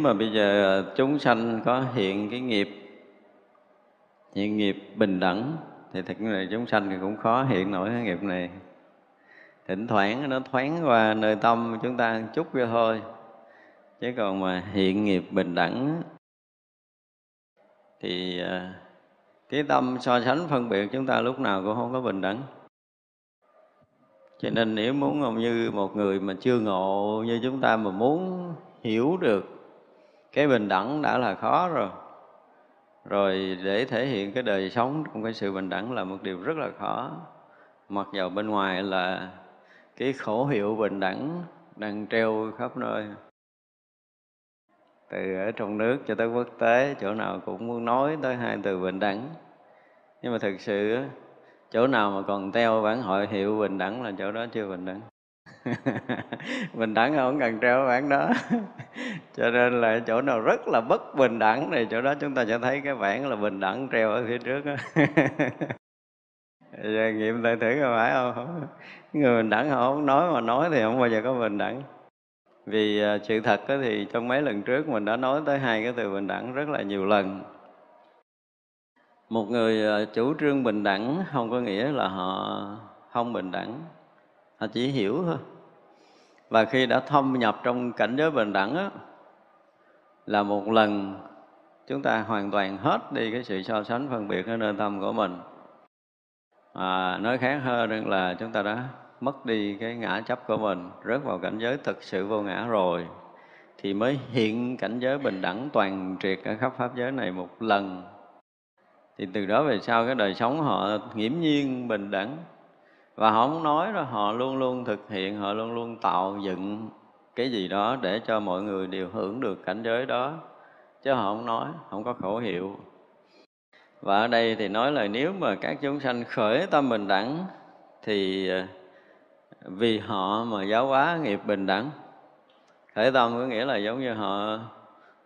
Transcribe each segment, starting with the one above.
Nếu mà bây giờ ờ, chúng sanh có hiện cái nghiệp, hiện nghiệp bình đẳng, thì thật là chúng sanh thì cũng khó hiện nổi cái nghiệp này. Thỉnh thoảng nó thoáng qua nơi tâm chúng ta chút cho thôi, chứ còn mà hiện nghiệp bình đẳng thì ờ, cái tâm so sánh phân biệt chúng ta lúc nào cũng không có bình đẳng. Cho nên nếu muốn như một người mà chưa ngộ như chúng ta mà muốn hiểu được cái bình đẳng đã là khó rồi. Rồi để thể hiện cái đời sống trong cái sự bình đẳng là một điều rất là khó. Mặc dầu bên ngoài là cái khẩu hiệu bình đẳng đang treo khắp nơi. Từ ở trong nước cho tới quốc tế, chỗ nào cũng muốn nói tới hai từ bình đẳng. Nhưng mà thực sự chỗ nào mà còn treo bản hội hiệu bình đẳng là chỗ đó chưa bình đẳng. bình đẳng không cần treo bản đó cho nên là chỗ nào rất là bất bình đẳng thì chỗ đó chúng ta sẽ thấy cái bản là bình đẳng treo ở phía trước đó. Giờ nghiệm lại thử có phải không? Người bình đẳng họ không nói mà nói thì không bao giờ có bình đẳng. Vì à, sự thật thì trong mấy lần trước mình đã nói tới hai cái từ bình đẳng rất là nhiều lần. Một người à, chủ trương bình đẳng không có nghĩa là họ không bình đẳng. Họ chỉ hiểu thôi. Và khi đã thâm nhập trong cảnh giới bình đẳng á, là một lần chúng ta hoàn toàn hết đi cái sự so sánh phân biệt ở nơi tâm của mình. À, nói khác hơn là chúng ta đã mất đi cái ngã chấp của mình rớt vào cảnh giới thực sự vô ngã rồi thì mới hiện cảnh giới bình đẳng toàn triệt ở khắp pháp giới này một lần. Thì từ đó về sau cái đời sống họ nghiễm nhiên bình đẳng và họ không nói đó họ luôn luôn thực hiện, họ luôn luôn tạo dựng cái gì đó để cho mọi người đều hưởng được cảnh giới đó. Chứ họ không nói, không có khẩu hiệu. Và ở đây thì nói là nếu mà các chúng sanh khởi tâm bình đẳng thì ờ, vì họ mà giáo hóa nghiệp bình đẳng. Khởi tâm có nghĩa là giống như họ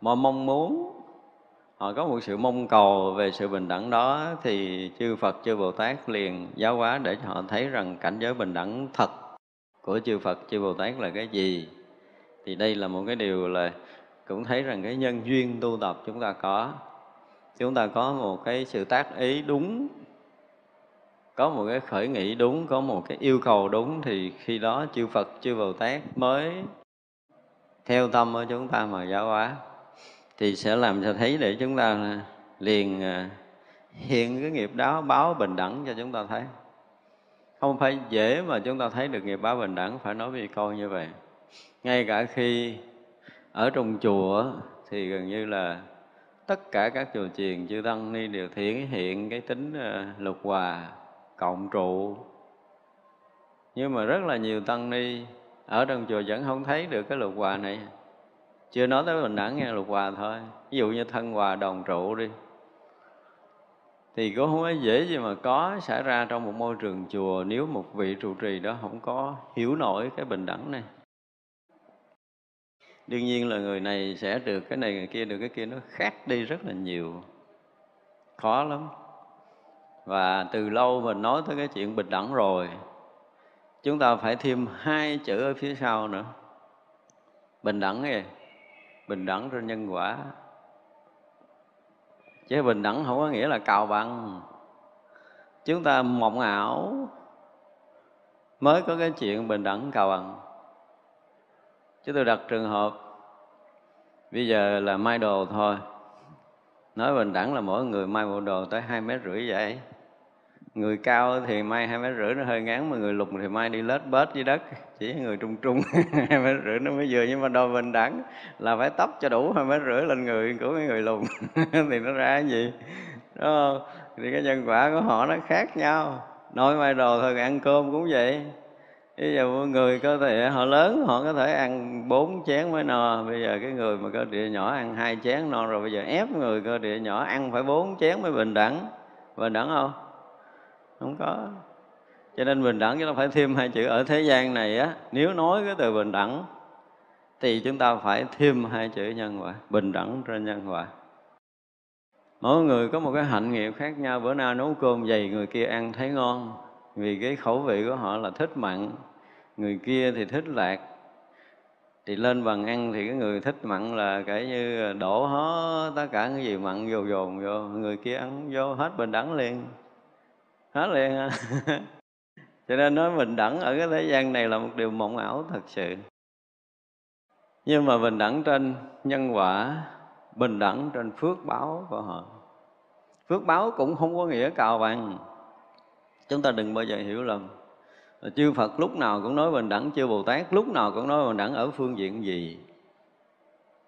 mà mong muốn họ có một sự mong cầu về sự bình đẳng đó thì chư Phật, chư Bồ Tát liền giáo hóa để cho họ thấy rằng cảnh giới bình đẳng thật của chư Phật, chư Bồ Tát là cái gì. Thì đây là một cái điều là cũng thấy rằng cái nhân duyên tu tập chúng ta có. Chúng ta có một cái sự tác ý đúng, có một cái khởi nghĩ đúng, có một cái yêu cầu đúng thì khi đó chư Phật, chư Bồ Tát mới theo tâm của chúng ta mà giáo hóa thì sẽ làm cho thấy để chúng ta liền à, hiện cái nghiệp đó báo bình đẳng cho chúng ta thấy. Không phải dễ mà chúng ta thấy được nghiệp báo bình đẳng, phải nói với câu như vậy. Ngay cả khi ở trong chùa thì gần như là tất cả các chùa chiền, chư tăng ni đều thể hiện cái tính à, lục hòa, cộng trụ. Nhưng mà rất là nhiều tăng ni ở trong chùa vẫn không thấy được cái lục hòa này chưa nói tới bình đẳng nghe lục hòa thôi. Ví dụ như thân hòa đồng trụ đi. Thì cũng không có dễ gì mà có xảy ra trong một môi trường chùa nếu một vị trụ trì đó không có hiểu nổi cái bình đẳng này. Đương nhiên là người này sẽ được cái này người kia được cái kia, nó khác đi rất là nhiều. Khó lắm. Và từ lâu mình nói tới cái chuyện bình đẳng rồi, chúng ta phải thêm hai chữ ở phía sau nữa. Bình đẳng này bình đẳng trên nhân quả. Chứ bình đẳng không có nghĩa là cào bằng. Chúng ta mộng ảo mới có cái chuyện bình đẳng cào bằng. Chứ tôi đặt trường hợp, bây giờ là may đồ thôi. Nói bình đẳng là mỗi người may bộ đồ tới hai mét rưỡi vậy người cao thì may hai mét rưỡi nó hơi ngắn mà người lùn thì may đi lết bết dưới đất. Chỉ người trung trung hai mét rưỡi nó mới vừa, nhưng mà đôi bình đẳng là phải tóc cho đủ hai mét rưỡi lên người của mấy người lùn thì nó ra cái gì? Đó thì cái nhân quả của họ nó khác nhau. Nói may đồ thôi ăn cơm cũng vậy. Bây giờ người cơ thể, họ lớn, họ có thể ăn bốn chén mới no. Bây giờ cái người mà cơ địa nhỏ ăn hai chén no, rồi bây giờ ép người cơ địa nhỏ ăn phải bốn chén mới bình đẳng. Bình đẳng không? Không có. Cho nên bình đẳng chúng ta phải thêm hai chữ. Ở thế gian này á, nếu nói cái từ bình đẳng, thì chúng ta phải thêm hai chữ nhân quả, bình đẳng trên nhân quả. Mỗi người có một cái hạnh nghiệp khác nhau. Bữa nay nấu cơm dày, người kia ăn thấy ngon. Vì cái khẩu vị của họ là thích mặn, người kia thì thích lạc. Thì lên bàn ăn thì cái người thích mặn là kể như đổ hết tất cả cái gì mặn vô dồn vô, người kia ăn vô hết bình đẳng liền hết liền à. cho nên nói bình đẳng ở cái thế gian này là một điều mộng ảo thật sự. Nhưng mà bình đẳng trên nhân quả, bình đẳng trên phước báo của họ. Phước báo cũng không có nghĩa cào bằng. Chúng ta đừng bao giờ hiểu lầm. Chư Phật lúc nào cũng nói bình đẳng, chư Bồ Tát lúc nào cũng nói bình đẳng ở phương diện gì.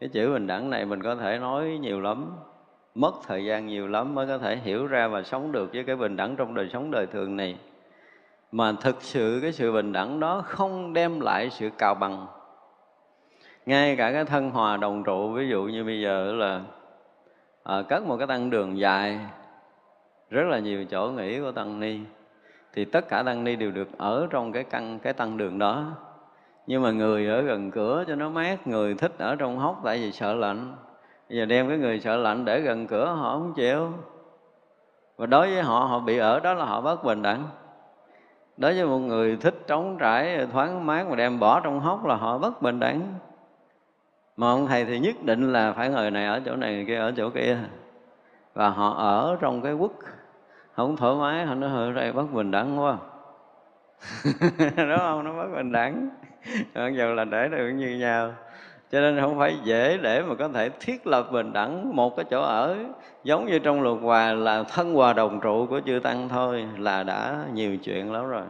Cái chữ bình đẳng này mình có thể nói nhiều lắm mất thời gian nhiều lắm mới có thể hiểu ra và sống được với cái bình đẳng trong đời sống đời thường này. Mà thực sự cái sự bình đẳng đó không đem lại sự cào bằng. Ngay cả cái thân hòa đồng trụ ví dụ như bây giờ là à, cất một cái tăng đường dài rất là nhiều chỗ nghỉ của tăng ni thì tất cả tăng ni đều được ở trong cái căn cái tăng đường đó. Nhưng mà người ở gần cửa cho nó mát người thích ở trong hốc tại vì sợ lạnh bây giờ đem cái người sợ lạnh để gần cửa, họ không chịu. Và đối với họ họ bị ở đó là họ bất bình đẳng. Đối với một người thích trống trải, thoáng mát mà đem bỏ trong hốc là họ bất bình đẳng. Mà ông thầy thì nhất định là phải người này, ở chỗ này, người kia, ở chỗ kia. Và họ ở trong cái quốc. Không thoải mái, họ nói hơi đây bất bình đẳng quá. Đúng không? Nó bất bình đẳng. Mặc dù là để được như nhau cho nên không phải dễ để mà có thể thiết lập bình đẳng một cái chỗ ở. Giống như trong luật hòa là thân hòa đồng trụ của chư tăng thôi là đã nhiều chuyện lắm rồi.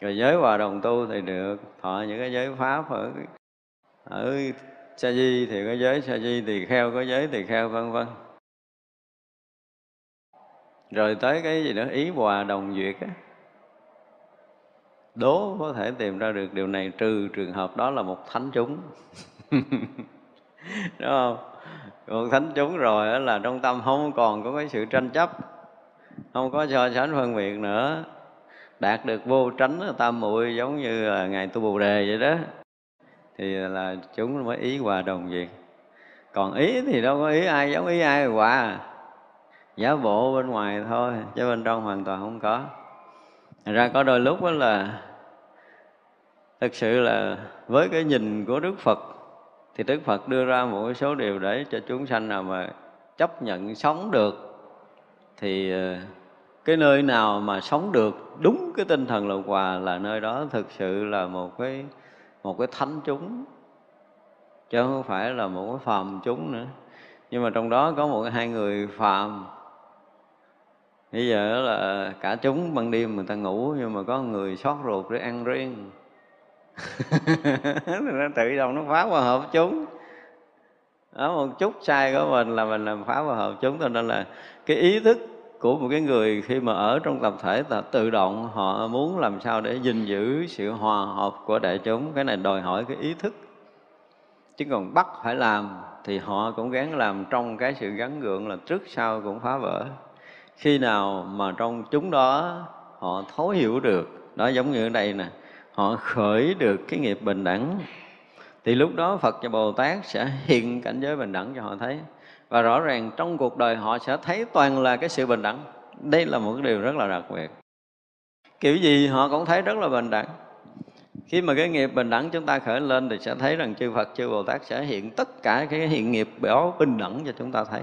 Rồi giới hòa đồng tu thì được, thọ những cái giới pháp ở ở sa di thì có giới sa di, tỳ kheo có giới tỳ kheo, vân vân. Rồi tới cái gì nữa? Ý hòa đồng duyệt á đố có thể tìm ra được điều này trừ trường hợp đó là một thánh chúng. Đúng không? Một thánh chúng rồi là trong tâm không còn có cái sự tranh chấp, không có so sánh phân biệt nữa. Đạt được vô tránh tam muội giống như là ngài tu bồ đề vậy đó. Thì là chúng mới ý hòa đồng việc còn ý thì đâu có ý ai giống ý ai hòa. Giả bộ bên ngoài thôi, chứ bên trong hoàn toàn không có. Thành ra có đôi lúc đó là thực sự là với cái nhìn của Đức Phật thì Đức Phật đưa ra một số điều để cho chúng sanh nào mà chấp nhận sống được thì ờ, cái nơi nào mà sống được đúng cái tinh thần lục hòa là nơi đó thực sự là một cái một cái thánh chúng. Chứ không phải là một cái phàm chúng nữa. Nhưng mà trong đó có một hai người phàm bây giờ là cả chúng ban đêm người ta ngủ, nhưng mà có người xót ruột để ăn riêng. Nó tự động nó phá hòa hợp chúng. Đó, một chút sai của mình là mình làm phá hòa hợp chúng, cho nên là cái ý thức của một cái người khi mà ở trong tập thể là tự động họ muốn làm sao để gìn giữ sự hòa hợp của đại chúng. Cái này đòi hỏi cái ý thức. Chứ còn bắt phải làm thì họ cũng gắng làm trong cái sự gắn gượng là trước sau cũng phá vỡ khi nào mà trong chúng đó họ thấu hiểu được, đó giống như ở đây nè, họ khởi được cái nghiệp bình đẳng, thì lúc đó Phật và Bồ Tát sẽ hiện cảnh giới bình đẳng cho họ thấy. Và rõ ràng trong cuộc đời họ sẽ thấy toàn là cái sự bình đẳng. Đây là một cái điều rất là đặc biệt. Kiểu gì họ cũng thấy rất là bình đẳng. Khi mà cái nghiệp bình đẳng chúng ta khởi lên thì sẽ thấy rằng chư Phật, chư Bồ Tát sẽ hiện tất cả cái hiện nghiệp béo bình đẳng cho chúng ta thấy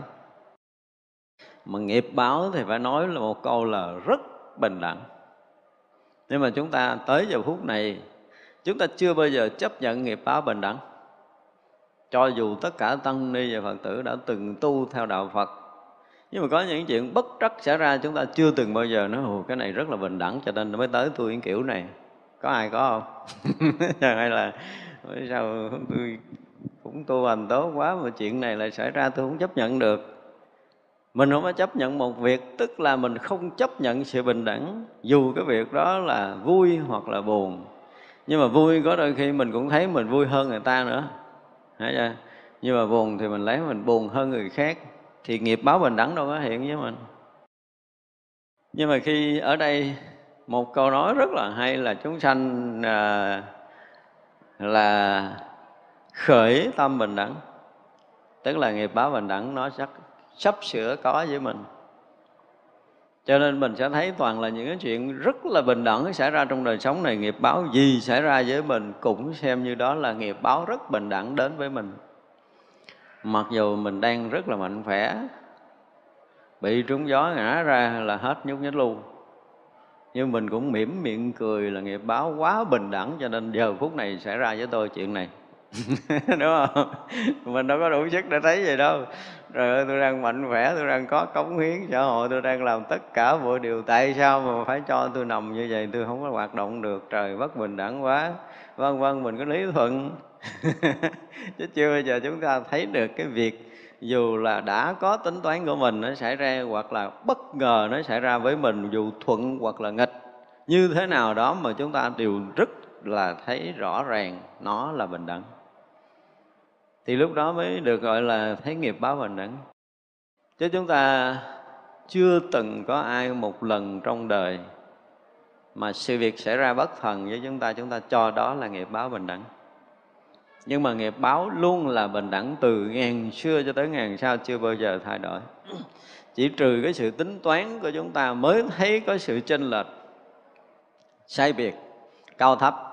mà nghiệp báo thì phải nói là một câu là rất bình đẳng. Nhưng mà chúng ta tới giờ phút này chúng ta chưa bao giờ chấp nhận nghiệp báo bình đẳng. Cho dù tất cả tăng ni và phật tử đã từng tu theo đạo phật nhưng mà có những chuyện bất trắc xảy ra chúng ta chưa từng bao giờ nói Ồ, cái này rất là bình đẳng cho nên mới tới tôi những kiểu này. Có ai có không? Hay là sao tôi cũng tu hành tốt quá mà chuyện này lại xảy ra tôi không chấp nhận được? Mình không có chấp nhận một việc tức là mình không chấp nhận sự bình đẳng. Dù cái việc đó là vui hoặc là buồn. Nhưng mà vui có đôi khi mình cũng thấy mình vui hơn người ta nữa. Thấy chưa? nhưng mà buồn thì mình lấy mình buồn hơn người khác. Thì nghiệp báo bình đẳng đâu có hiện với mình. Nhưng mà khi ở đây một câu nói rất là hay là chúng sanh à, là khởi tâm bình đẳng. Tức là nghiệp báo bình đẳng nó chắc sắp sửa có với mình. Cho nên mình sẽ thấy toàn là những cái chuyện rất là bình đẳng xảy ra trong đời sống này. Nghiệp báo gì xảy ra với mình cũng xem như đó là nghiệp báo rất bình đẳng đến với mình. Mặc dù mình đang rất là mạnh khỏe, bị trúng gió ngã ra là hết nhúc nhích luôn. Nhưng mình cũng mỉm miệng cười là nghiệp báo quá bình đẳng cho nên giờ phút này xảy ra với tôi chuyện này. đúng không? Mình đâu có đủ sức để thấy vậy đâu. Rồi tôi đang mạnh khỏe, tôi đang có cống hiến xã hội, tôi đang làm tất cả mọi điều. Tại sao mà phải cho tôi nằm như vậy? Tôi không có hoạt động được. Trời, bất bình đẳng quá. Vân vân, mình có lý thuận. Chứ chưa bây giờ chúng ta thấy được cái việc dù là đã có tính toán của mình, nó xảy ra hoặc là bất ngờ nó xảy ra với mình, dù thuận hoặc là nghịch, như thế nào đó mà chúng ta đều rất là thấy rõ ràng nó là bình đẳng thì lúc đó mới được, gọi là, thấy nghiệp báo bình đẳng. Chứ chúng ta chưa từng có ai một lần trong đời mà sự việc xảy ra bất thần với chúng ta chúng ta cho đó là nghiệp báo bình đẳng. Nhưng mà nghiệp báo luôn là bình đẳng từ ngàn xưa cho tới ngàn sau chưa bao giờ thay đổi. Chỉ trừ cái sự tính toán của chúng ta mới thấy có sự chênh lệch sai biệt, cao thấp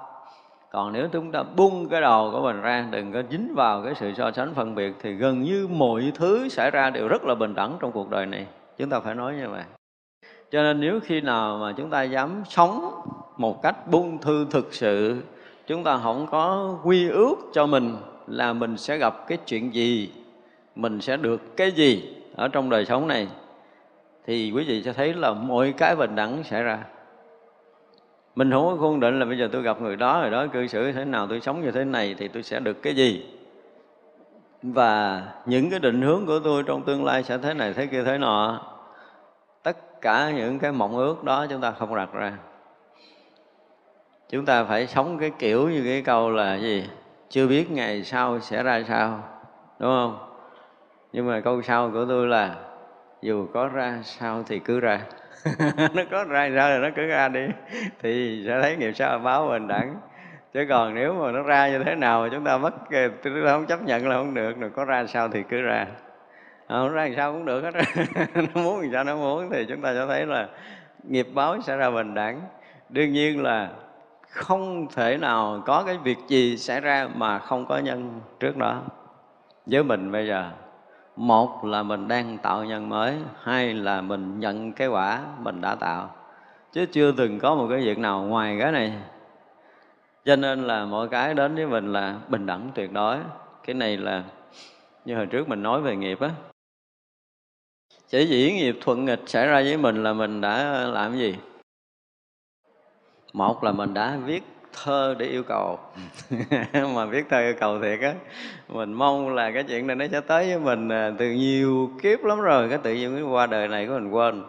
còn nếu chúng ta bung cái đầu của mình ra, đừng có dính vào cái sự so sánh phân biệt, thì gần như mọi thứ xảy ra đều rất là bình đẳng trong cuộc đời này. Chúng ta phải nói như vậy. Cho nên nếu khi nào mà chúng ta dám sống một cách buông thư thực sự, chúng ta không có quy ước cho mình là mình sẽ gặp cái chuyện gì, mình sẽ được cái gì ở trong đời sống này, thì quý vị sẽ thấy là mọi cái bình đẳng xảy ra mình không có khuôn định là bây giờ tôi gặp người đó rồi đó cư xử thế nào, tôi sống như thế này thì tôi sẽ được cái gì? Và những cái định hướng của tôi trong tương lai sẽ thế này, thế kia, thế nọ. Tất cả những cái mộng ước đó chúng ta không đặt ra. Chúng ta phải sống cái kiểu như cái câu là gì? Chưa biết ngày sau sẽ ra sao, đúng không? Nhưng mà câu sau của tôi là dù có ra sao thì cứ ra. nó có ra ra rồi nó cứ ra đi. Thì sẽ thấy nghiệp sao báo bình đẳng. Chứ còn nếu mà nó ra như thế nào mà chúng ta mất tôi không chấp nhận là không được, rồi có ra sao thì cứ ra. Ờ, không ra làm sao cũng được hết nó muốn làm sao nó muốn, thì chúng ta sẽ thấy là nghiệp báo sẽ ra bình đẳng. Đương nhiên là không thể nào có cái việc gì xảy ra mà không có nhân trước đó. Với mình bây giờ một là mình đang tạo nhân mới, hai là mình nhận cái quả mình đã tạo. Chứ chưa từng có một cái việc nào ngoài cái này. Cho nên là mọi cái đến với mình là bình đẳng tuyệt đối. Cái này là như hồi trước mình nói về nghiệp á. Chỉ dĩ nghiệp thuận nghịch xảy ra với mình là mình đã làm cái gì? Một là mình đã viết thơ để yêu cầu. Mà viết thơ yêu cầu thiệt á, mình mong là cái chuyện này nó sẽ tới với mình à, từ nhiều kiếp lắm rồi, cái tự nhiên cái qua đời này của mình quên.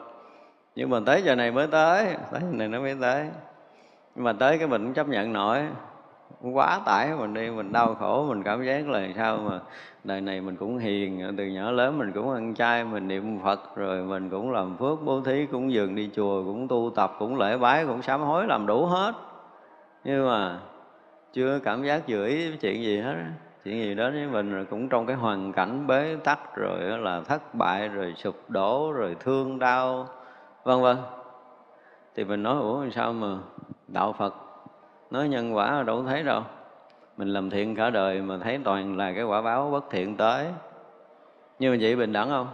Nhưng mà tới giờ này mới tới tới giờ này nó mới tới. Nhưng mà tới cái mình cũng chấp nhận nổi. Quá tải, mình đi, mình đau khổ, mình cảm giác là sao mà đời này mình cũng hiền, từ nhỏ lớn mình cũng ăn chay, mình niệm phật, rồi mình cũng làm phước, bố thí, cũng dường đi chùa, cũng tu tập, cũng lễ bái, cũng sám hối, làm đủ hết nhưng mà chưa cảm giác vừa ý chuyện gì hết chuyện gì đó với mình rồi cũng trong cái hoàn cảnh bế tắc rồi là thất bại rồi sụp đổ rồi thương đau, vân vân. Thì mình nói, ủa sao mà đạo phật nói nhân quả đâu thấy đâu? Mình làm thiện cả đời mà thấy toàn là cái quả báo bất thiện tới. Nhưng mà vậy bình đẳng không?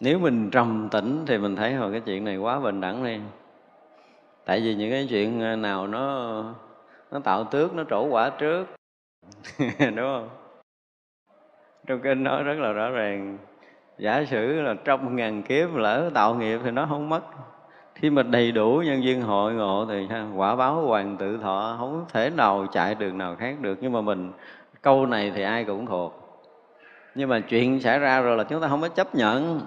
Nếu mình trầm tĩnh thì mình thấy, hồi cái chuyện này quá bình đẳng đi tại vì những cái chuyện ờ, nào nó nó tạo tước, nó trổ quả trước. Đúng không? Trong kinh nói rất là rõ ràng. Giả sử là trong ngàn kiếp lỡ tạo nghiệp thì nó không mất. Khi mà đầy đủ nhân duyên hội ngộ thì quả báo hoàng tự thọ không thể nào chạy đường nào khác được. Nhưng mà mình, câu này thì ai cũng thuộc. Nhưng mà chuyện xảy ra rồi là chúng ta không có chấp nhận.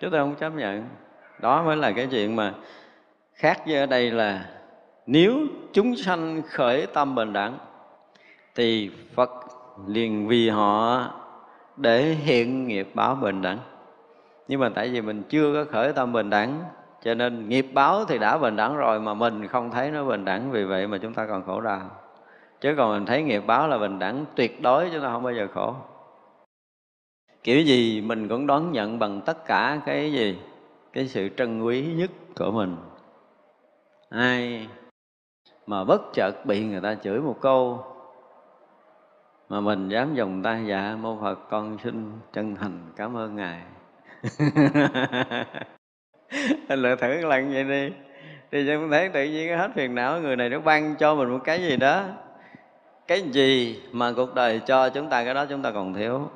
Chúng ta không chấp nhận. Đó mới là cái chuyện mà khác với ở đây là nếu chúng sanh khởi tâm bình đẳng, thì phật liền vì họ để hiện nghiệp báo bình đẳng. Nhưng mà tại vì mình chưa có khởi tâm bình đẳng, cho nên nghiệp báo thì đã bình đẳng rồi mà mình không thấy nó bình đẳng, vì vậy mà chúng ta còn khổ đau. Chứ còn mình thấy nghiệp báo là bình đẳng, tuyệt đối chúng ta không bao giờ khổ. Kiểu gì mình cũng đón nhận bằng tất cả cái gì? Cái sự trân quý nhất của mình ai mà bất chợt bị người ta chửi một câu mà mình dám dùng tay dạ mô phật con xin chân thành cảm ơn ngài. Anh lựa thử lần vậy đi. Thì chúng thấy tự nhiên hết phiền não, người này nó ban cho mình một cái gì đó. Cái gì mà cuộc đời cho chúng ta, cái đó chúng ta còn thiếu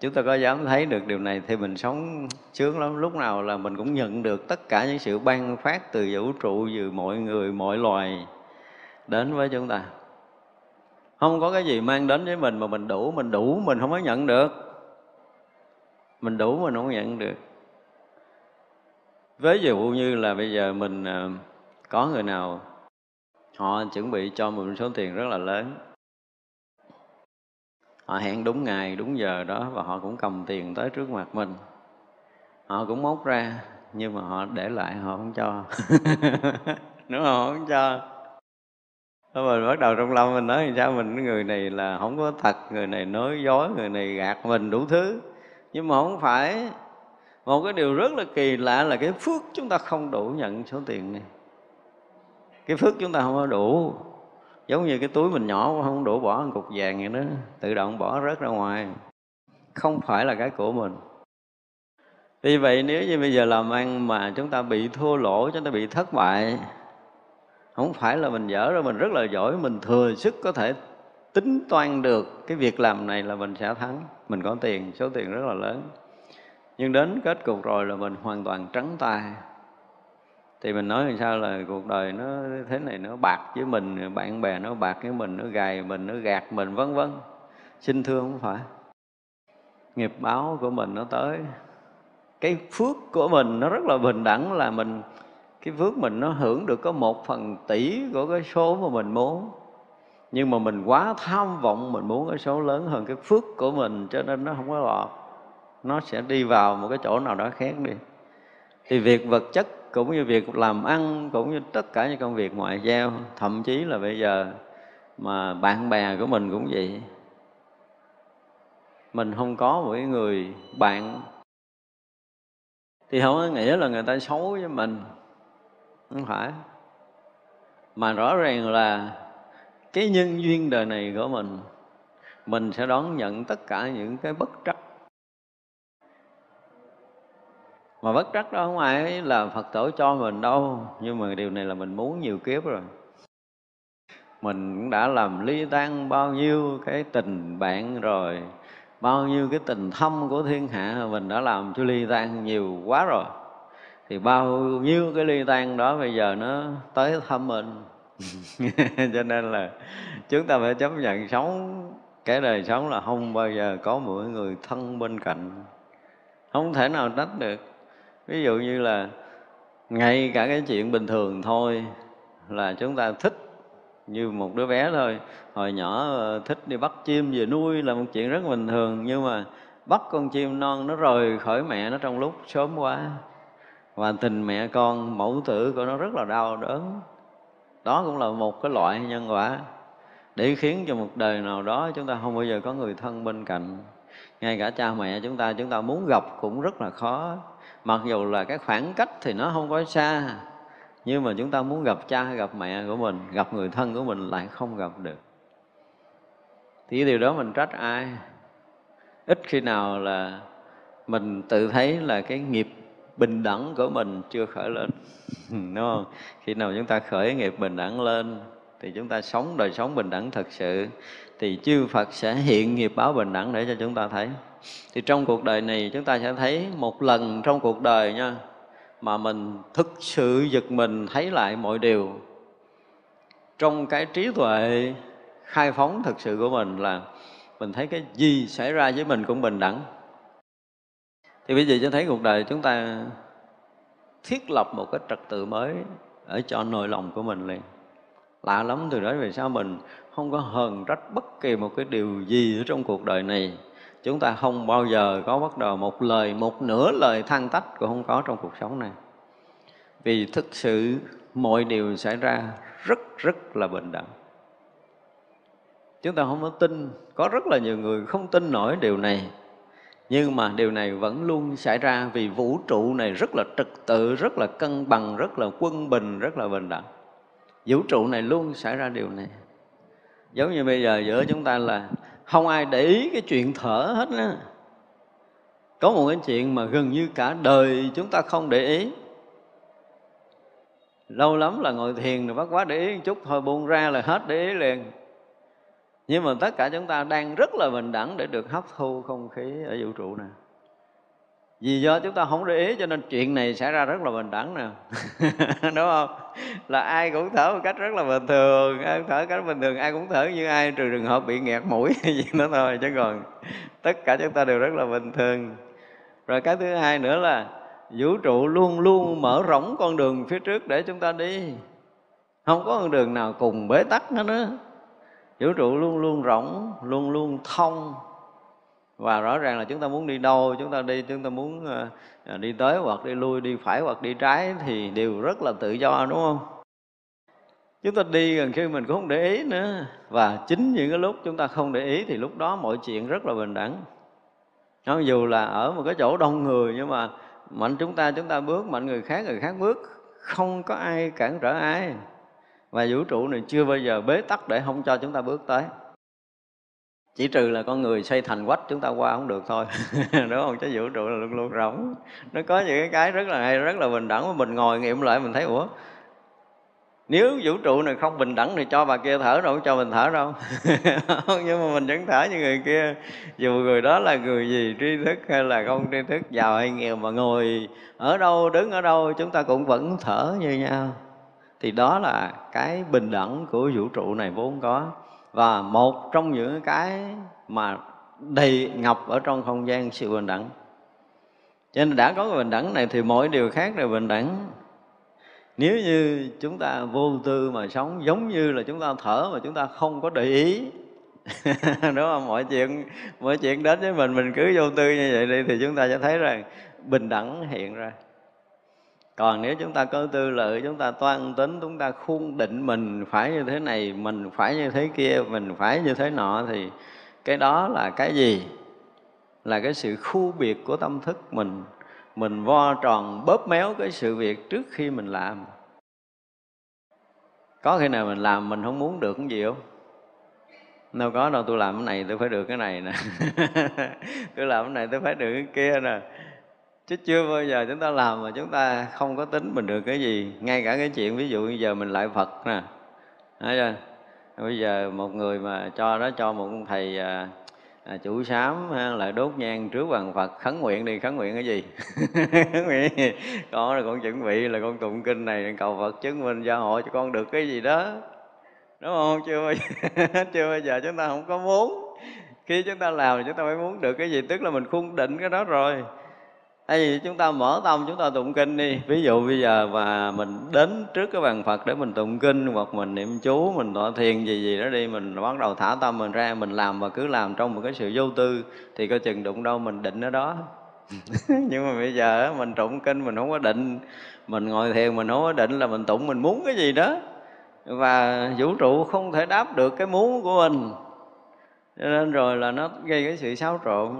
chúng ta có dám thấy được điều này thì mình sống sướng lắm. Lúc nào là mình cũng nhận được tất cả những sự ban phát từ vũ trụ, từ mọi người, mọi loài đến với chúng ta. Không có cái gì mang đến với mình mà mình đủ mình đủ, mình không có nhận được. Mình đủ, mình không nhận được. Ví dụ như là bây giờ mình ờ, có người nào họ chuẩn bị cho mình số tiền rất là lớn họ hẹn đúng ngày, đúng giờ đó và họ cũng cầm tiền tới trước mặt mình. Họ cũng móc ra, nhưng mà họ để lại, họ không cho. Nếu họ không cho Thôi mình bắt đầu trong lòng mình nói sao mình, người này là không có thật, người này nói dối, người này gạt mình đủ thứ. Nhưng mà không phải. Một cái điều rất là kỳ lạ là cái phước chúng ta không đủ nhận số tiền này. Cái phước chúng ta không có đủ giống như cái túi mình nhỏ không đủ bỏ một cục vàng vậy đó. Tự động bỏ rớt ra ngoài. Không phải là cái của mình. Vì vậy nếu như bây giờ làm ăn mà chúng ta bị thua lỗ, chúng ta bị thất bại, không phải là mình dở rồi mình rất là giỏi, mình thừa sức có thể tính toán được cái việc làm này là mình sẽ thắng. Mình có tiền, số tiền rất là lớn. Nhưng đến kết cục rồi là mình hoàn toàn trắng tay thì mình nói làm sao là cuộc đời nó thế này nó bạc với mình, bạn bè nó bạc với mình, nó gài mình, nó gạt mình, vân vân. Xin thương không phải. Nghiệp báo của mình nó tới. Cái phước của mình nó rất là bình đẳng, là mình, cái phước mình nó hưởng được có một phần tỷ của cái số mà mình muốn. Nhưng mà mình quá tham vọng, mình muốn cái số lớn hơn cái phước của mình, cho nên nó không có lọt. Nó sẽ đi vào một cái chỗ nào đó khác đi. Thì việc vật chất cũng như việc làm ăn, cũng như tất cả những công việc ngoại giao. Thậm chí là bây giờ mà bạn bè của mình cũng vậy. Mình không có một cái người bạn. Thì không có nghĩa là người ta xấu với mình. Không phải. Mà rõ ràng là cái nhân duyên đời này của mình mình sẽ đón nhận tất cả những cái bất trắc mà bất trắc đó không ai là phật tổ cho mình đâu. Nhưng mà điều này là mình muốn nhiều kiếp rồi. Mình cũng đã làm ly tan bao nhiêu cái tình bạn rồi, bao nhiêu cái tình thâm của thiên hạ, mình đã làm cho ly tan nhiều quá rồi. Thì bao nhiêu cái ly tan đó bây giờ nó tới thăm mình. Cho nên là chúng ta phải chấp nhận sống cái đời sống là không bao giờ có một người thân bên cạnh. Không thể nào trách được ví dụ như là ngay cả cái chuyện bình thường thôi là chúng ta thích như một đứa bé thôi. Hồi nhỏ ờ, thích đi bắt chim về nuôi là một chuyện rất bình thường, nhưng mà bắt con chim non nó rời khỏi mẹ nó trong lúc sớm quá. Và tình mẹ con, mẫu tử của nó rất là đau đớn. Đó cũng là một cái loại nhân quả để khiến cho một đời nào đó chúng ta không bao giờ có người thân bên cạnh. Ngay cả cha mẹ chúng ta chúng ta muốn gặp cũng rất là khó mặc dù là cái khoảng cách thì nó không có xa, nhưng mà chúng ta muốn gặp cha gặp mẹ của mình, gặp người thân của mình lại không gặp được. Thì điều đó mình trách ai? Ít khi nào là mình tự thấy là cái nghiệp bình đẳng của mình chưa khởi lên, đúng không? Khi nào chúng ta khởi nghiệp bình đẳng lên, thì chúng ta sống đời sống bình đẳng thật sự, thì chư Phật sẽ hiện nghiệp báo bình đẳng để cho chúng ta thấy thì trong cuộc đời này chúng ta sẽ thấy một lần trong cuộc đời nha, mà mình thực sự giật mình thấy lại mọi điều. Trong cái trí tuệ khai phóng thực sự của mình là mình thấy cái gì xảy ra với mình cũng bình đẳng. Thì bây giờ cho thấy cuộc đời chúng ta thiết lập một cái trật tự mới ở cho nội lòng của mình liền. Lạ lắm từ đó về sau mình không có hờn trách bất kỳ một cái điều gì ở trong cuộc đời này chúng ta không bao giờ có bắt đầu một lời, một nửa lời than tách cũng không có trong cuộc sống này. Vì thực sự mọi điều xảy ra rất rất là bình đẳng. Chúng ta không có tin, có rất là nhiều người không tin nổi điều này. Nhưng mà điều này vẫn luôn xảy ra vì vũ trụ này rất là trật tự, rất là cân bằng, rất là quân bình, rất là bình đẳng. Vũ trụ này luôn xảy ra điều này. Giống như bây giờ giữa chúng ta là không ai để ý cái chuyện thở hết á. Có một cái chuyện mà gần như cả đời chúng ta không để ý. Lâu lắm là ngồi thiền rồi bắt quá để ý một chút, thôi buông ra là hết để ý liền. Nhưng mà tất cả chúng ta đang rất là bình đẳng để được hấp thu không khí ở vũ trụ này vì do chúng ta không để ý cho nên chuyện này xảy ra rất là bình đẳng nè. Đúng không? Là ai cũng thở một cách rất là bình thường, ai cũng thở cách bình thường, ai cũng thở như ai, trừ trường hợp bị nghẹt mũi gì đó thôi, chứ còn tất cả chúng ta đều rất là bình thường. Rồi cái thứ hai nữa là vũ trụ luôn luôn mở rộng con đường phía trước để chúng ta đi. Không có con đường nào cùng bế tắc hết nữa vũ trụ luôn luôn rộng, luôn luôn thông và rõ ràng là chúng ta muốn đi đâu, chúng ta đi, chúng ta muốn ờ, ờ, đi tới hoặc đi lui, đi phải hoặc đi trái thì đều rất là tự do, đúng không? Chúng ta đi gần khi mình cũng không để ý nữa. Và chính những cái lúc chúng ta không để ý thì lúc đó mọi chuyện rất là bình đẳng. Nó dù là ở một cái chỗ đông người nhưng mà mạnh chúng ta chúng ta bước, mạnh người khác người khác bước. Không có ai cản trở ai. Và vũ trụ này chưa bao giờ bế tắc để không cho chúng ta bước tới chỉ trừ là con người xây thành quách chúng ta qua không được thôi. Đúng không? Chứ vũ trụ là luôn luôn rộng nó có những cái cái rất là hay, rất là bình đẳng mà mình ngồi nghiệm lại mình thấy, ủa, nếu vũ trụ này không bình đẳng thì cho bà kia thở đâu cho mình thở đâu. Nhưng mà mình vẫn thở như người kia. Dù người đó là người gì, tri thức hay là không tri thức, giàu hay nghèo mà ngồi ở đâu, đứng ở đâu, chúng ta cũng vẫn thở như nhau. Thì đó là cái bình đẳng của vũ trụ này vốn có và một trong những cái mà đầy ngập ở trong không gian sự bình đẳng. Cho nên đã có cái bình đẳng này thì mọi điều khác đều bình đẳng. Nếu như chúng ta vô tư mà sống, giống như là chúng ta thở mà chúng ta không có để ý, đúng không? Mọi chuyện mọi chuyện đến với mình mình cứ vô tư như vậy đi thì chúng ta sẽ thấy rằng bình đẳng hiện ra còn nếu chúng ta có tư lợi, chúng ta toan tính, chúng ta khuôn định mình phải như thế này, mình phải như thế kia, mình phải như thế nọ, thì cái đó là cái gì? Là cái sự khu biệt của tâm thức mình. Mình vo tròn, bóp méo cái sự việc trước khi mình làm. Có khi nào mình làm mình không muốn được cái gì không? Đâu có đâu, tôi làm cái này tôi phải được cái này nè. Tôi làm cái này tôi phải được cái kia nè chứ chưa bao giờ chúng ta làm mà chúng ta không có tính mình được cái gì. Ngay cả cái chuyện ví dụ bây giờ mình lại phật nè. Thấy chưa? bây giờ một người mà cho đó cho một thầy à, à, chủ sám lại đốt nhang trước bằng phật khấn nguyện đi khấn nguyện cái gì? Khấn nguyện con là con chuẩn bị là con tụng kinh này cầu phật chứng minh gia hộ cho con được cái gì đó. Đúng không? Chưa bao giờ, chưa bao giờ chúng ta không có muốn. Khi chúng ta làm thì chúng ta phải muốn được cái gì? Tức là mình khuôn định cái đó rồi. Thay vì chúng ta mở tâm chúng ta tụng kinh đi. Ví dụ bây giờ mà mình đến trước cái bàn Phật để mình tụng kinh Hoặc mình niệm chú, mình tọa thiền gì gì đó đi Mình bắt đầu thả tâm mình ra, mình làm và cứ làm trong một cái sự vô tư Thì coi chừng đụng đâu mình định ở đó. Nhưng mà bây giờ mình tụng kinh mình không có định Mình ngồi thiền mình không có định là mình tụng mình muốn cái gì đó. Và vũ trụ không thể đáp được cái muốn của mình. Cho nên rồi là nó gây cái sự xáo trộn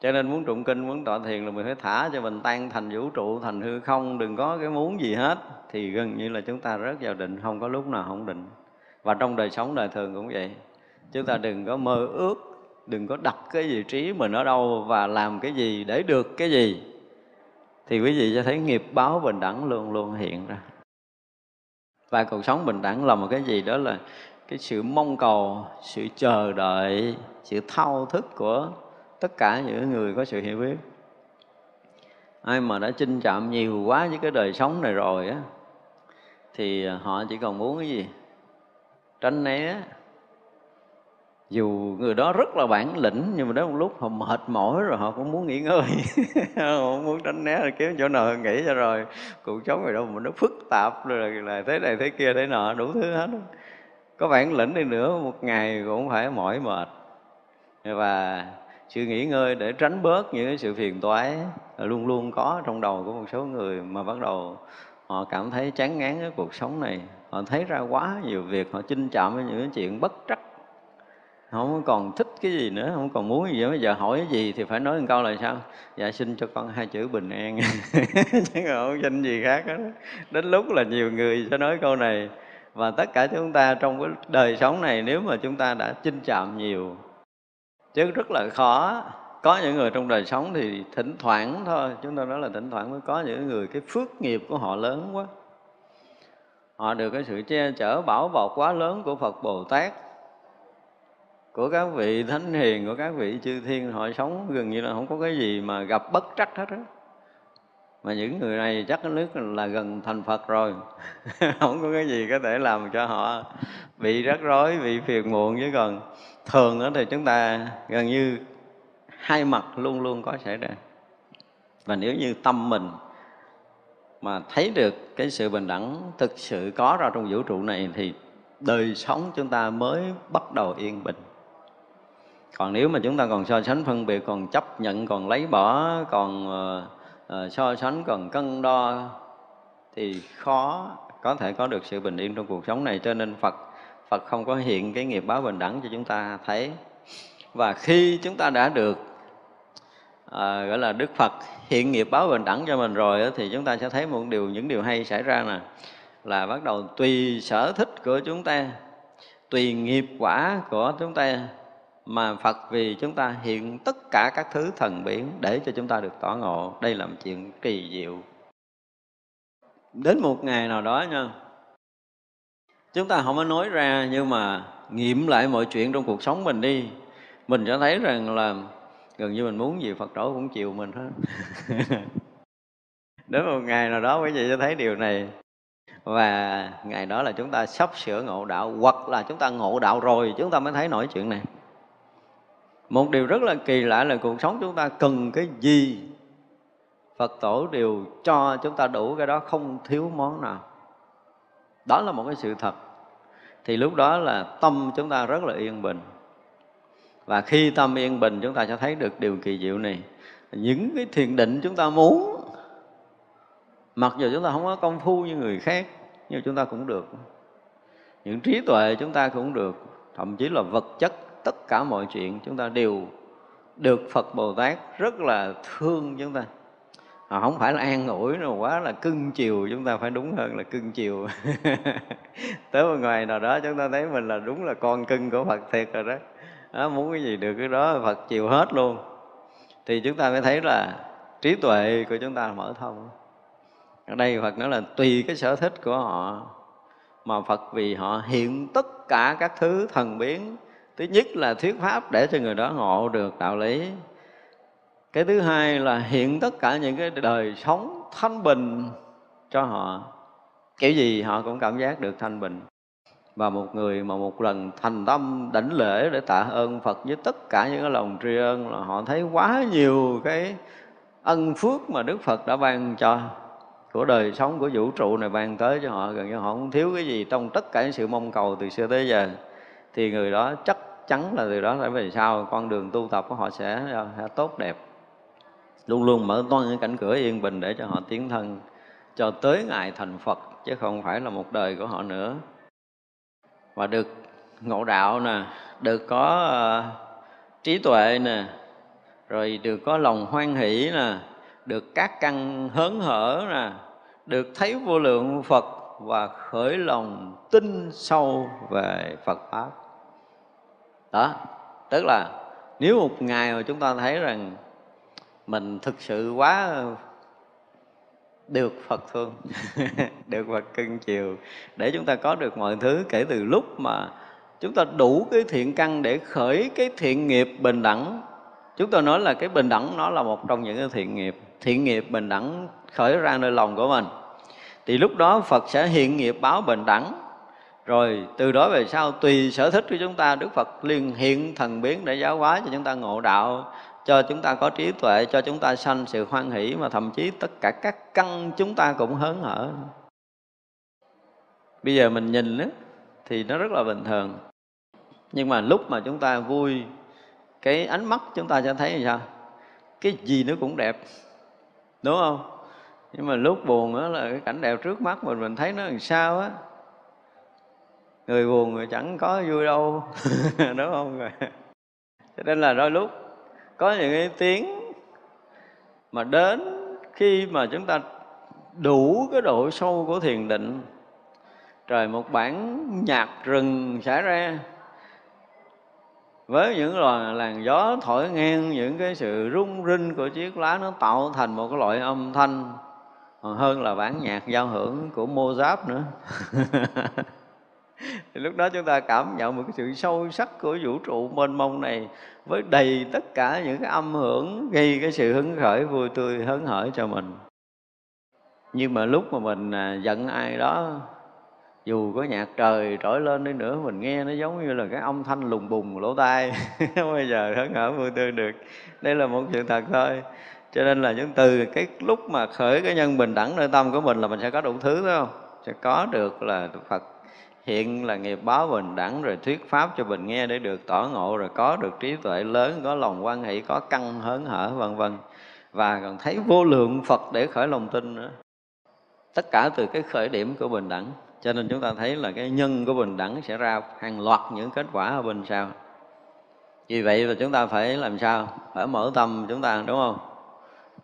cho nên muốn tụng kinh, muốn tọa thiền là mình phải thả cho mình tan thành vũ trụ, thành hư không, đừng có cái muốn gì hết. Thì gần như là chúng ta rớt vào định, không có lúc nào không định. Và trong đời sống đời thường cũng vậy. Chúng ta đừng có mơ ước, đừng có đặt cái vị trí mình ở đâu và làm cái gì để được cái gì. Thì quý vị sẽ thấy nghiệp báo bình đẳng luôn luôn hiện ra. Và cuộc sống bình đẳng là một cái gì đó là cái sự mong cầu, sự chờ đợi, sự thao thức của tất cả những người có sự hiểu biết. Ai mà đã chinh chạm nhiều quá với cái đời sống này rồi á, thì họ chỉ còn muốn cái gì? Tránh né. Dù người đó rất là bản lĩnh, nhưng mà đến một lúc họ mệt mỏi rồi họ cũng muốn nghỉ ngơi. Họ cũng muốn tránh né, rồi kiếm chỗ nào nghỉ cho rồi. Cuộc sống này đâu mà nó phức tạp, rồi là thế này thế kia thế nọ, đủ thứ hết. Có bản lĩnh đi nữa, một ngày cũng phải mỏi mệt. Và sự nghỉ ngơi để tránh bớt những cái sự phiền toái luôn luôn có trong đầu của một số người mà bắt đầu họ cảm thấy chán ngán cái cuộc sống này. Họ thấy ra quá nhiều việc, họ chinh chạm với những chuyện bất trắc. Không còn thích cái gì nữa, không còn muốn gì nữa. Bây giờ hỏi cái gì thì phải nói một câu là sao? Dạ xin cho con hai chữ bình an. Chứ không xin gì khác đó. đến lúc là nhiều người sẽ nói câu này. Và tất cả chúng ta trong cái đời sống này, nếu mà chúng ta đã chinh chạm nhiều chứ rất là khó. Có những người trong đời sống thì thỉnh thoảng thôi, chúng ta nói là thỉnh thoảng mới có những người cái phước nghiệp của họ lớn quá. Họ được cái sự che chở bảo bọc quá lớn của phật bồ tát, của các vị thánh hiền, của các vị chư thiên, họ sống gần như là không có cái gì mà gặp bất trắc hết á. Mà những người này chắc cái nước là gần thành Phật rồi, không có cái gì có thể làm cho họ bị rắc rối, bị phiền muộn chứ còn thường đó thì chúng ta gần như hai mặt luôn luôn có xảy ra và nếu như tâm mình mà thấy được cái sự bình đẳng thực sự có ra trong vũ trụ này thì đời sống chúng ta mới bắt đầu yên bình. Còn nếu mà chúng ta còn so sánh phân biệt còn chấp nhận còn lấy bỏ còn uh, so sánh còn cân đo thì khó có thể có được sự bình yên trong cuộc sống này. Cho nên Phật Phật không có hiện cái nghiệp báo bình đẳng cho chúng ta thấy. Và khi chúng ta đã được à, gọi là Đức Phật hiện nghiệp báo bình đẳng cho mình rồi thì chúng ta sẽ thấy một điều những điều hay xảy ra nè. Là bắt đầu tùy sở thích của chúng ta tùy nghiệp quả của chúng ta mà Phật vì chúng ta hiện tất cả các thứ thần biến để cho chúng ta được tỏ ngộ. Đây là một chuyện kỳ diệu. Đến một ngày nào đó nha chúng ta không có nói ra, nhưng mà nghiệm lại mọi chuyện trong cuộc sống mình đi. Mình sẽ thấy rằng là gần như mình muốn gì Phật tổ cũng chịu mình hết. Đến một ngày nào đó quý vị sẽ thấy điều này. Và ngày đó là chúng ta sắp sửa ngộ đạo, hoặc là chúng ta ngộ đạo rồi, chúng ta mới thấy nổi chuyện này. Một điều rất là kỳ lạ là cuộc sống chúng ta cần cái gì? Phật tổ đều cho chúng ta đủ cái đó, không thiếu món nào. Đó là một cái sự thật thì lúc đó là tâm chúng ta rất là yên bình. Và khi tâm yên bình, chúng ta sẽ thấy được điều kỳ diệu này. Những cái thiền định chúng ta muốn, mặc dù chúng ta không có công phu như người khác, nhưng chúng ta cũng được. Những trí tuệ chúng ta cũng được. Thậm chí là vật chất, tất cả mọi chuyện chúng ta đều được Phật Bồ Tát rất là thương chúng ta họ không phải là an ủi nó quá là cưng chiều chúng ta phải đúng hơn là cưng chiều. Tới một ngày nào đó chúng ta thấy mình là đúng là con cưng của Phật thiệt rồi đó. Đó, muốn cái gì được cái đó Phật chiều hết luôn. Thì chúng ta mới thấy là trí tuệ của chúng ta mở thông. Ở đây Phật nói là tùy cái sở thích của họ mà Phật vì họ hiện tất cả các thứ thần biến. Thứ nhất là thuyết pháp để cho người đó ngộ được đạo lý cái thứ hai là hiện tất cả những cái đời sống thanh bình cho họ. Kiểu gì họ cũng cảm giác được thanh bình. Và một người mà một lần thành tâm đảnh lễ để tạ ơn Phật với tất cả những cái lòng tri ân là họ thấy quá nhiều cái ân phước mà Đức Phật đã ban cho của đời sống của vũ trụ này ban tới cho họ. Gần như họ không thiếu cái gì trong tất cả những sự mong cầu từ xưa tới giờ. Thì người đó chắc chắn là từ đó lại về sau con đường tu tập của họ sẽ, sẽ tốt đẹp luôn luôn mở toan những cánh cửa yên bình để cho họ tiến thân cho tới ngày thành Phật chứ không phải là một đời của họ nữa. Và được ngộ đạo nè được có uh, trí tuệ nè rồi được có lòng hoan hỷ nè được các căn hớn hở nè được thấy vô lượng Phật và khởi lòng tin sâu về Phật pháp. Đó tức là nếu một ngày mà chúng ta thấy rằng mình thực sự quá được Phật thương, được Phật cưng chiều. Để chúng ta có được mọi thứ, kể từ lúc mà chúng ta đủ cái thiện căn để khởi cái thiện nghiệp bình đẳng. Chúng tôi nói là cái bình đẳng nó là một trong những cái thiện nghiệp thiện nghiệp bình đẳng khởi ra nơi lòng của mình. Thì lúc đó Phật sẽ hiện nghiệp báo bình đẳng. Rồi từ đó về sau tùy sở thích của chúng ta, Đức Phật liền hiện thần biến để giáo hóa cho chúng ta ngộ đạo cho chúng ta có trí tuệ cho chúng ta sanh sự hoan hỷ mà thậm chí tất cả các căn chúng ta cũng hớn hở. Bây giờ mình nhìn đó, thì nó rất là bình thường. Nhưng mà lúc mà chúng ta vui cái ánh mắt chúng ta sẽ thấy là sao? Cái gì nó cũng đẹp đúng không? Nhưng mà lúc buồn đó là cái cảnh đẹp trước mắt mình mình thấy nó làm sao á? Người buồn người chẳng có vui đâu đúng không? Cho nên là đôi lúc có những cái tiếng mà đến khi mà chúng ta đủ cái độ sâu của thiền định, trời một bản nhạc rừng xảy ra với những loài làn gió thổi ngang, những cái sự rung rinh của chiếc lá nó tạo thành một cái loại âm thanh, còn hơn là bản nhạc giao hưởng của Mozart nữa. thì lúc đó chúng ta cảm nhận một cái sự sâu sắc của vũ trụ mênh mông này với đầy tất cả những cái âm hưởng, gây cái sự hứng khởi, vui tươi, hớn hở cho mình. Nhưng mà lúc mà mình à, giận ai đó, dù có nhạc trời trỗi lên đi nữa, mình nghe nó giống như là cái âm thanh lùng bùng lỗ tai. Không bao giờ hớn hở, vui tươi được. Đây là một sự thật thôi. Cho nên là những từ cái lúc mà khởi cái nhân bình đẳng nơi tâm của mình là mình sẽ có đủ thứ, phải không? Sẽ có được là Phật hiện là nghiệp báo bình đẳng rồi thuyết pháp cho mình nghe để được tỏ ngộ, rồi có được trí tuệ lớn, có lòng quan hệ có căn hớn hở, vân vân. Và còn thấy vô lượng Phật để khởi lòng tin nữa. Tất cả từ cái khởi điểm của bình đẳng. Cho nên chúng ta thấy là cái nhân của bình đẳng sẽ ra hàng loạt những kết quả ở bên sau. Vì vậy là chúng ta phải làm sao? Phải mở tâm chúng ta, đúng không?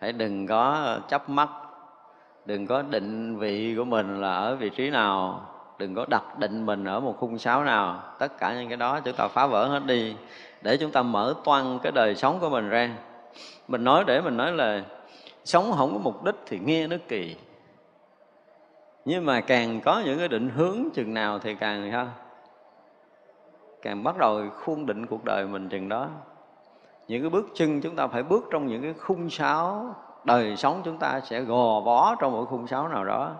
Phải đừng có chấp mắt. Đừng có định vị của mình là ở vị trí nào đừng có đặt định mình ở một khung sáo nào. Tất cả những cái đó chúng ta phá vỡ hết đi để chúng ta mở toan cái đời sống của mình ra. Mình nói để mình nói là sống không có mục đích thì nghe nó kỳ. Nhưng mà càng có những cái định hướng chừng nào thì càng ha càng bắt đầu khuôn định cuộc đời mình chừng đó. Những cái bước chân chúng ta phải bước trong những cái khung sáo đời sống chúng ta sẽ gò bó trong một khung sáo nào đó.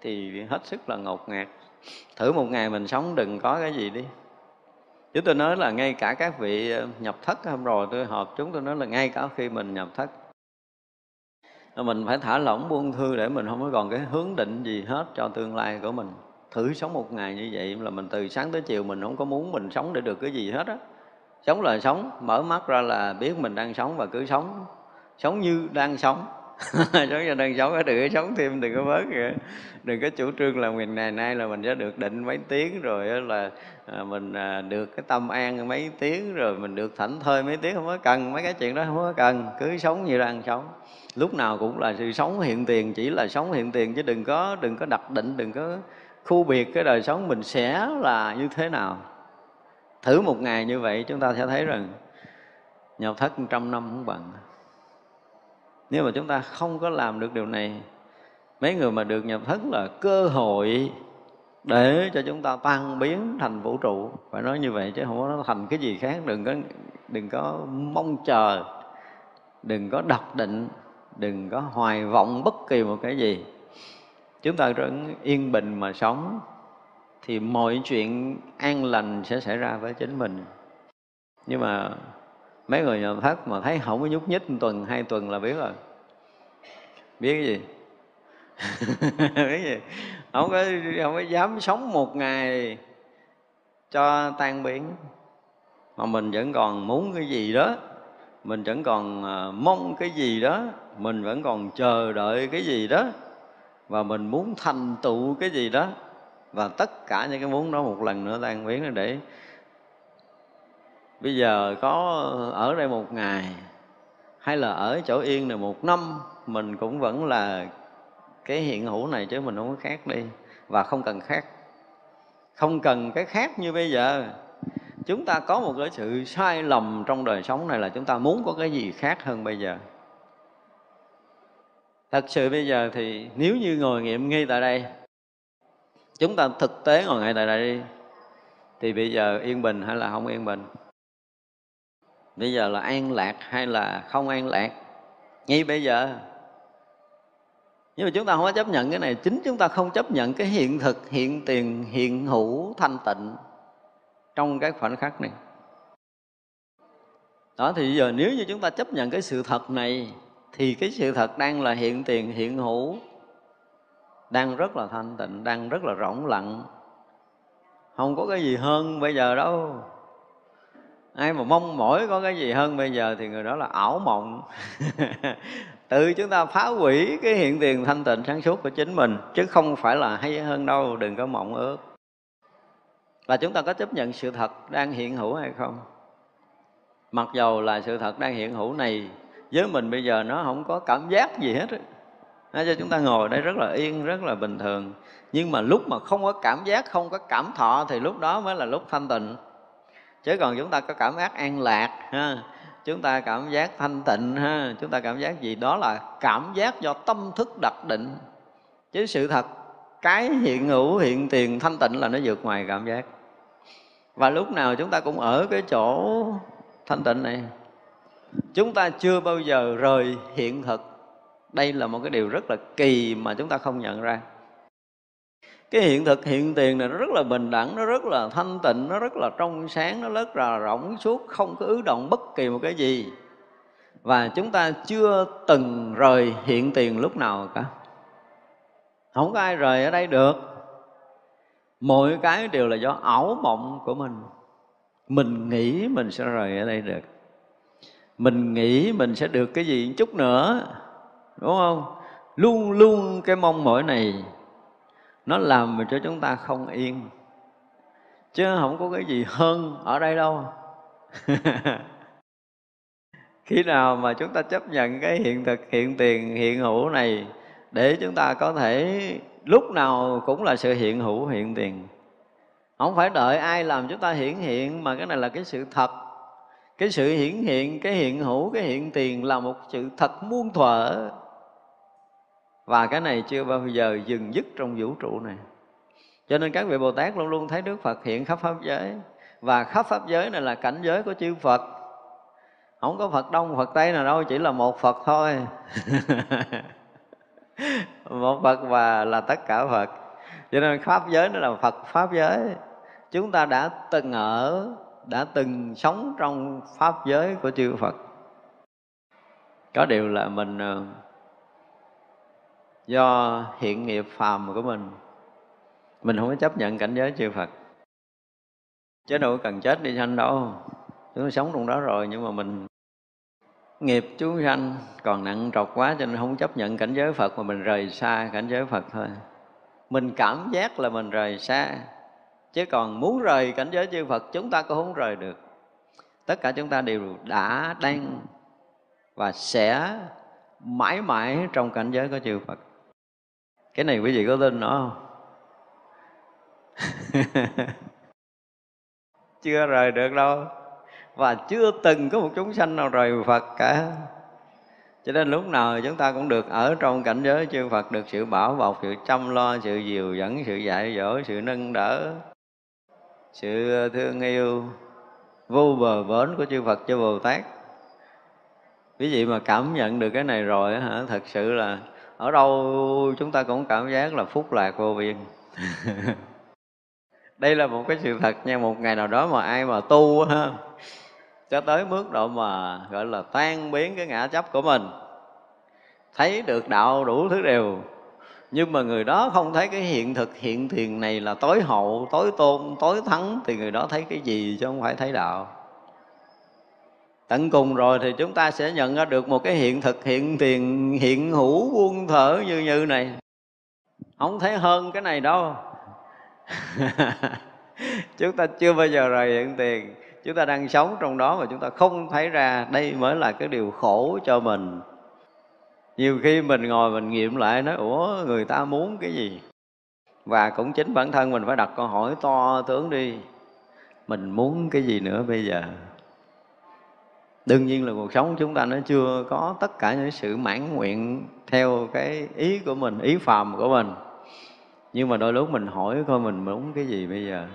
Thì hết sức là ngột ngạt thử một ngày mình sống đừng có cái gì đi. Chúng tôi nói là ngay cả các vị ờ, nhập thất hôm rồi tôi họp chúng tôi nói là ngay cả khi mình nhập thất. Mình phải thả lỏng buông thư để mình không có còn cái hướng định gì hết cho tương lai của mình. Thử sống một ngày như vậy là mình từ sáng tới chiều mình không có muốn mình sống để được cái gì hết á. Sống là sống, mở mắt ra là biết mình đang sống và cứ sống. Sống như đang sống. sống như đang sống đừng có sống thêm, đừng có bớt kìa đừng có chủ trương là mình ngày nay là mình sẽ được định mấy tiếng rồi là à, mình à, được cái tâm an mấy tiếng rồi mình được thảnh thơi mấy tiếng, không có cần, mấy cái chuyện đó không có cần, cứ sống như đang sống. Lúc nào cũng là sự sống hiện tiền, chỉ là sống hiện tiền chứ đừng có đừng có đặt định, đừng có khu biệt cái đời sống mình sẽ là như thế nào. Thử một ngày như vậy chúng ta sẽ thấy rằng nhập thất trăm năm không bằng nếu mà chúng ta không có làm được điều này, mấy người mà được nhập thất là cơ hội để cho chúng ta tan biến thành vũ trụ. Phải nói như vậy chứ không có nó thành cái gì khác. Đừng có đừng có mong chờ, đừng có đặt định, đừng có hoài vọng bất kỳ một cái gì. Chúng ta vẫn yên bình mà sống, thì mọi chuyện an lành sẽ xảy ra với chính mình. Nhưng mà mấy người nhà thất mà thấy không có nhúc nhích một tuần, hai tuần là biết rồi. Biết cái gì? Biết gì? Không có không có dám sống một ngày cho tan biến mà mình vẫn còn muốn cái gì đó. Mình vẫn còn à, mong cái gì đó. Mình vẫn còn chờ đợi cái gì đó. Và mình muốn thành tựu cái gì đó. Và tất cả những cái muốn đó một lần nữa tan biến để bây giờ có ở đây một ngày, hay là ở chỗ yên này một năm, mình cũng vẫn là cái hiện hữu này chứ mình không có khác đi, và không cần khác. Không cần cái khác như bây giờ. Chúng ta có một cái sự sai lầm trong đời sống này là chúng ta muốn có cái gì khác hơn bây giờ. Thật sự bây giờ thì nếu như ngồi nghiệm ngay tại đây, chúng ta thực tế ngồi ngay tại đây đi, thì bây giờ yên bình hay là không yên bình? Bây giờ là an lạc hay là không an lạc? Ngay bây giờ. Nhưng mà chúng ta không có chấp nhận cái này. Chính chúng ta không chấp nhận cái hiện thực, hiện tiền, hiện hữu, thanh tịnh trong cái khoảnh khắc này. Đó, thì giờ nếu như chúng ta chấp nhận cái sự thật này, thì cái sự thật đang là hiện tiền, hiện hữu, đang rất là thanh tịnh, đang rất là rỗng lặng. Không có cái gì hơn bây giờ đâu ai mà mong mỏi có cái gì hơn bây giờ thì người đó là ảo mộng. Tự chúng ta phá hủy cái hiện tiền thanh tịnh sáng suốt của chính mình, chứ không phải là hay hơn đâu, đừng có mộng ước. Và chúng ta có chấp nhận sự thật đang hiện hữu hay không? Mặc dầu là sự thật đang hiện hữu này, với mình bây giờ nó không có cảm giác gì hết nó cho chúng ta ngồi đây rất là yên, rất là bình thường. Nhưng mà lúc mà không có cảm giác, không có cảm thọ thì lúc đó mới là lúc thanh tịnh chứ còn chúng ta có cảm giác an lạc, ha. Chúng ta cảm giác thanh tịnh, ha. Chúng ta cảm giác gì? Đó là cảm giác do tâm thức đặc định. Chứ sự thật, cái hiện hữu, hiện tiền thanh tịnh là nó vượt ngoài cảm giác. Và lúc nào chúng ta cũng ở cái chỗ thanh tịnh này. Chúng ta chưa bao giờ rời hiện thực. Đây là một cái điều rất là kỳ mà chúng ta không nhận ra cái hiện thực, hiện tiền này nó rất là bình đẳng, nó rất là thanh tịnh, nó rất là trong sáng, nó rất là rỗng suốt, không có ứ động bất kỳ một cái gì. Và chúng ta chưa từng rời hiện tiền lúc nào cả. Không có ai rời ở đây được. Mọi cái đều là do ảo mộng của mình. Mình nghĩ mình sẽ rời ở đây được. Mình nghĩ mình sẽ được cái gì chút nữa, đúng không? Luôn luôn cái mong mỏi này nó làm cho chúng ta không yên. Chứ không có cái gì hơn ở đây đâu. Khi nào mà chúng ta chấp nhận cái hiện thực, hiện tiền, hiện hữu này để chúng ta có thể lúc nào cũng là sự hiện hữu, hiện tiền. Không phải đợi ai làm chúng ta hiển hiện, mà cái này là cái sự thật. Cái sự hiển hiện, cái hiện hữu, cái hiện tiền là một sự thật muôn thuở và cái này chưa bao giờ dừng dứt trong vũ trụ này. Cho nên các vị bồ tát luôn luôn thấy đức phật hiện khắp pháp giới. Và khắp pháp giới này là cảnh giới của chư phật. Không có phật đông, phật tây nào đâu, chỉ là một phật thôi. Một phật và là tất cả phật. Cho nên pháp giới nó là phật pháp giới. Chúng ta đã từng ở, đã từng sống trong pháp giới của chư phật. Có điều là mình ờ, do hiện nghiệp phàm của mình. Mình không có chấp nhận cảnh giới chư Phật. Chứ đâu cần chết đi sanh đâu. Chúng ta sống trong đó rồi, nhưng mà mình nghiệp chúng sanh còn nặng trọc quá cho nên không chấp nhận cảnh giới Phật mà mình rời xa cảnh giới Phật thôi. Mình cảm giác là mình rời xa, chứ còn muốn rời cảnh giới chư Phật chúng ta cũng không rời được. Tất cả chúng ta đều đã đang và sẽ mãi mãi trong cảnh giới của chư Phật cái này quý vị có tin nó không? Chưa rời được đâu. Và chưa từng có một chúng sanh nào rời Phật cả. Cho nên lúc nào chúng ta cũng được ở trong cảnh giới chư Phật được sự bảo bọc, sự chăm lo, sự dìu dẫn, sự dạy dỗ, sự nâng đỡ, sự thương yêu vô bờ bến của chư Phật cho Bồ Tát. Quý vị mà cảm nhận được cái này rồi hả, thật sự là ở đâu chúng ta cũng cảm giác là phúc lạc vô biên. Đây là một cái sự thật nha một ngày nào đó mà ai mà tu ha cho tới mức độ mà gọi là tan biến cái ngã chấp của mình thấy được đạo đủ thứ đều. Nhưng mà người đó không thấy cái hiện thực hiện thiền này là tối hậu tối tôn tối thắng thì người đó thấy cái gì chứ không phải thấy đạo tận cùng rồi thì chúng ta sẽ nhận ra được một cái hiện thực, hiện tiền, hiện hữu buông thở như như này. Không thấy hơn cái này đâu. Chúng ta chưa bao giờ rời hiện tiền. Chúng ta đang sống trong đó mà chúng ta không thấy ra đây mới là cái điều khổ cho mình. Nhiều khi mình ngồi mình nghiệm lại nói, ủa, người ta muốn cái gì? Và cũng chính bản thân mình phải đặt câu hỏi to tướng đi. Mình muốn cái gì nữa bây giờ? Đương nhiên là cuộc sống chúng ta nó chưa có tất cả những sự mãn nguyện theo cái ý của mình, ý phàm của mình. Nhưng mà đôi lúc mình hỏi coi mình muốn cái gì bây giờ?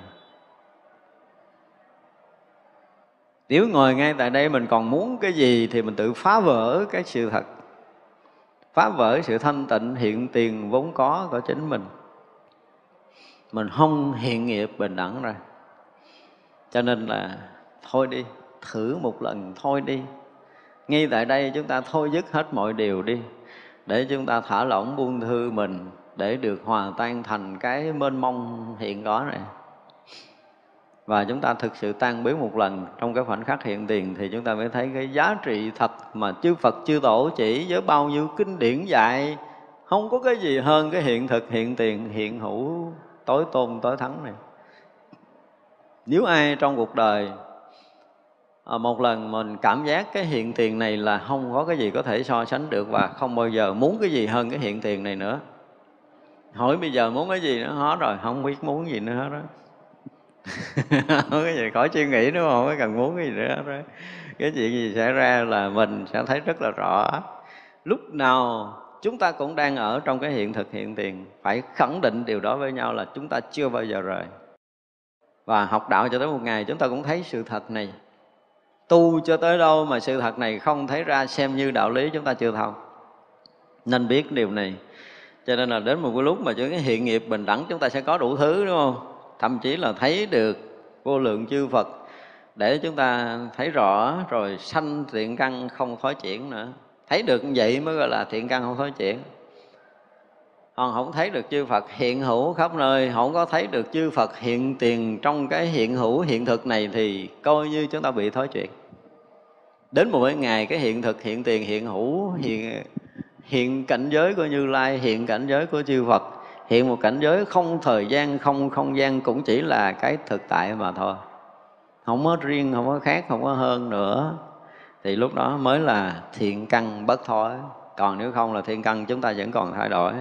Nếu ngồi ngay tại đây mình còn muốn cái gì thì mình tự phá vỡ cái sự thật. Phá vỡ sự thanh tịnh hiện tiền vốn có của chính mình. Mình không hiện nghiệp bình đẳng ra cho nên là thôi đi thử một lần thôi đi. Ngay tại đây chúng ta thôi dứt hết mọi điều đi, để chúng ta thả lỏng buông thư mình để được hòa tan thành cái mênh mông hiện có này. Và chúng ta thực sự tan biến một lần, trong cái khoảnh khắc hiện tiền thì chúng ta mới thấy cái giá trị thật mà chư Phật, chư Tổ chỉ với bao nhiêu kinh điển dạy. Không có cái gì hơn cái hiện thực, hiện tiền, hiện hữu, tối tôn, tối thắng này. Nếu ai trong cuộc đời à, một lần mình cảm giác cái hiện tiền này là không có cái gì có thể so sánh được và không bao giờ muốn cái gì hơn cái hiện tiền này nữa. Hỏi bây giờ muốn cái gì nữa? Hết rồi không biết muốn gì nữa hết đó không cái gì khỏi suy nghĩ đúng không có cần muốn cái gì nữa hết đó cái chuyện gì xảy ra là mình sẽ thấy rất là rõ. Lúc nào chúng ta cũng đang ở trong cái hiện thực hiện tiền phải khẳng định điều đó với nhau là chúng ta chưa bao giờ rời. Và học đạo cho tới một ngày chúng ta cũng thấy sự thật này tu cho tới đâu mà sự thật này không thấy ra xem như đạo lý chúng ta chưa thông. Nên biết điều này. Cho nên là đến một cái lúc mà cái hiện nghiệp bình đẳng chúng ta sẽ có đủ thứ, đúng không? Thậm chí là thấy được vô lượng chư Phật để chúng ta thấy rõ, rồi sanh thiện căn không thói chuyển nữa. Thấy được như vậy mới gọi là thiện căn không thói chuyển. Còn không thấy được chư Phật hiện hữu khắp nơi, không có thấy được chư Phật hiện tiền trong cái hiện hữu hiện thực này thì coi như chúng ta bị thói chuyện đến một cái ngày cái hiện thực, hiện tiền, hiện hữu, hiện hiện cảnh giới của như lai, hiện cảnh giới của chư phật, hiện một cảnh giới không thời gian, không không gian, cũng chỉ là cái thực tại mà thôi. Không có riêng, không có khác, không có hơn nữa. Thì lúc đó mới là thiện căn bất thối còn nếu không là thiện căn, chúng ta vẫn còn thay đổi.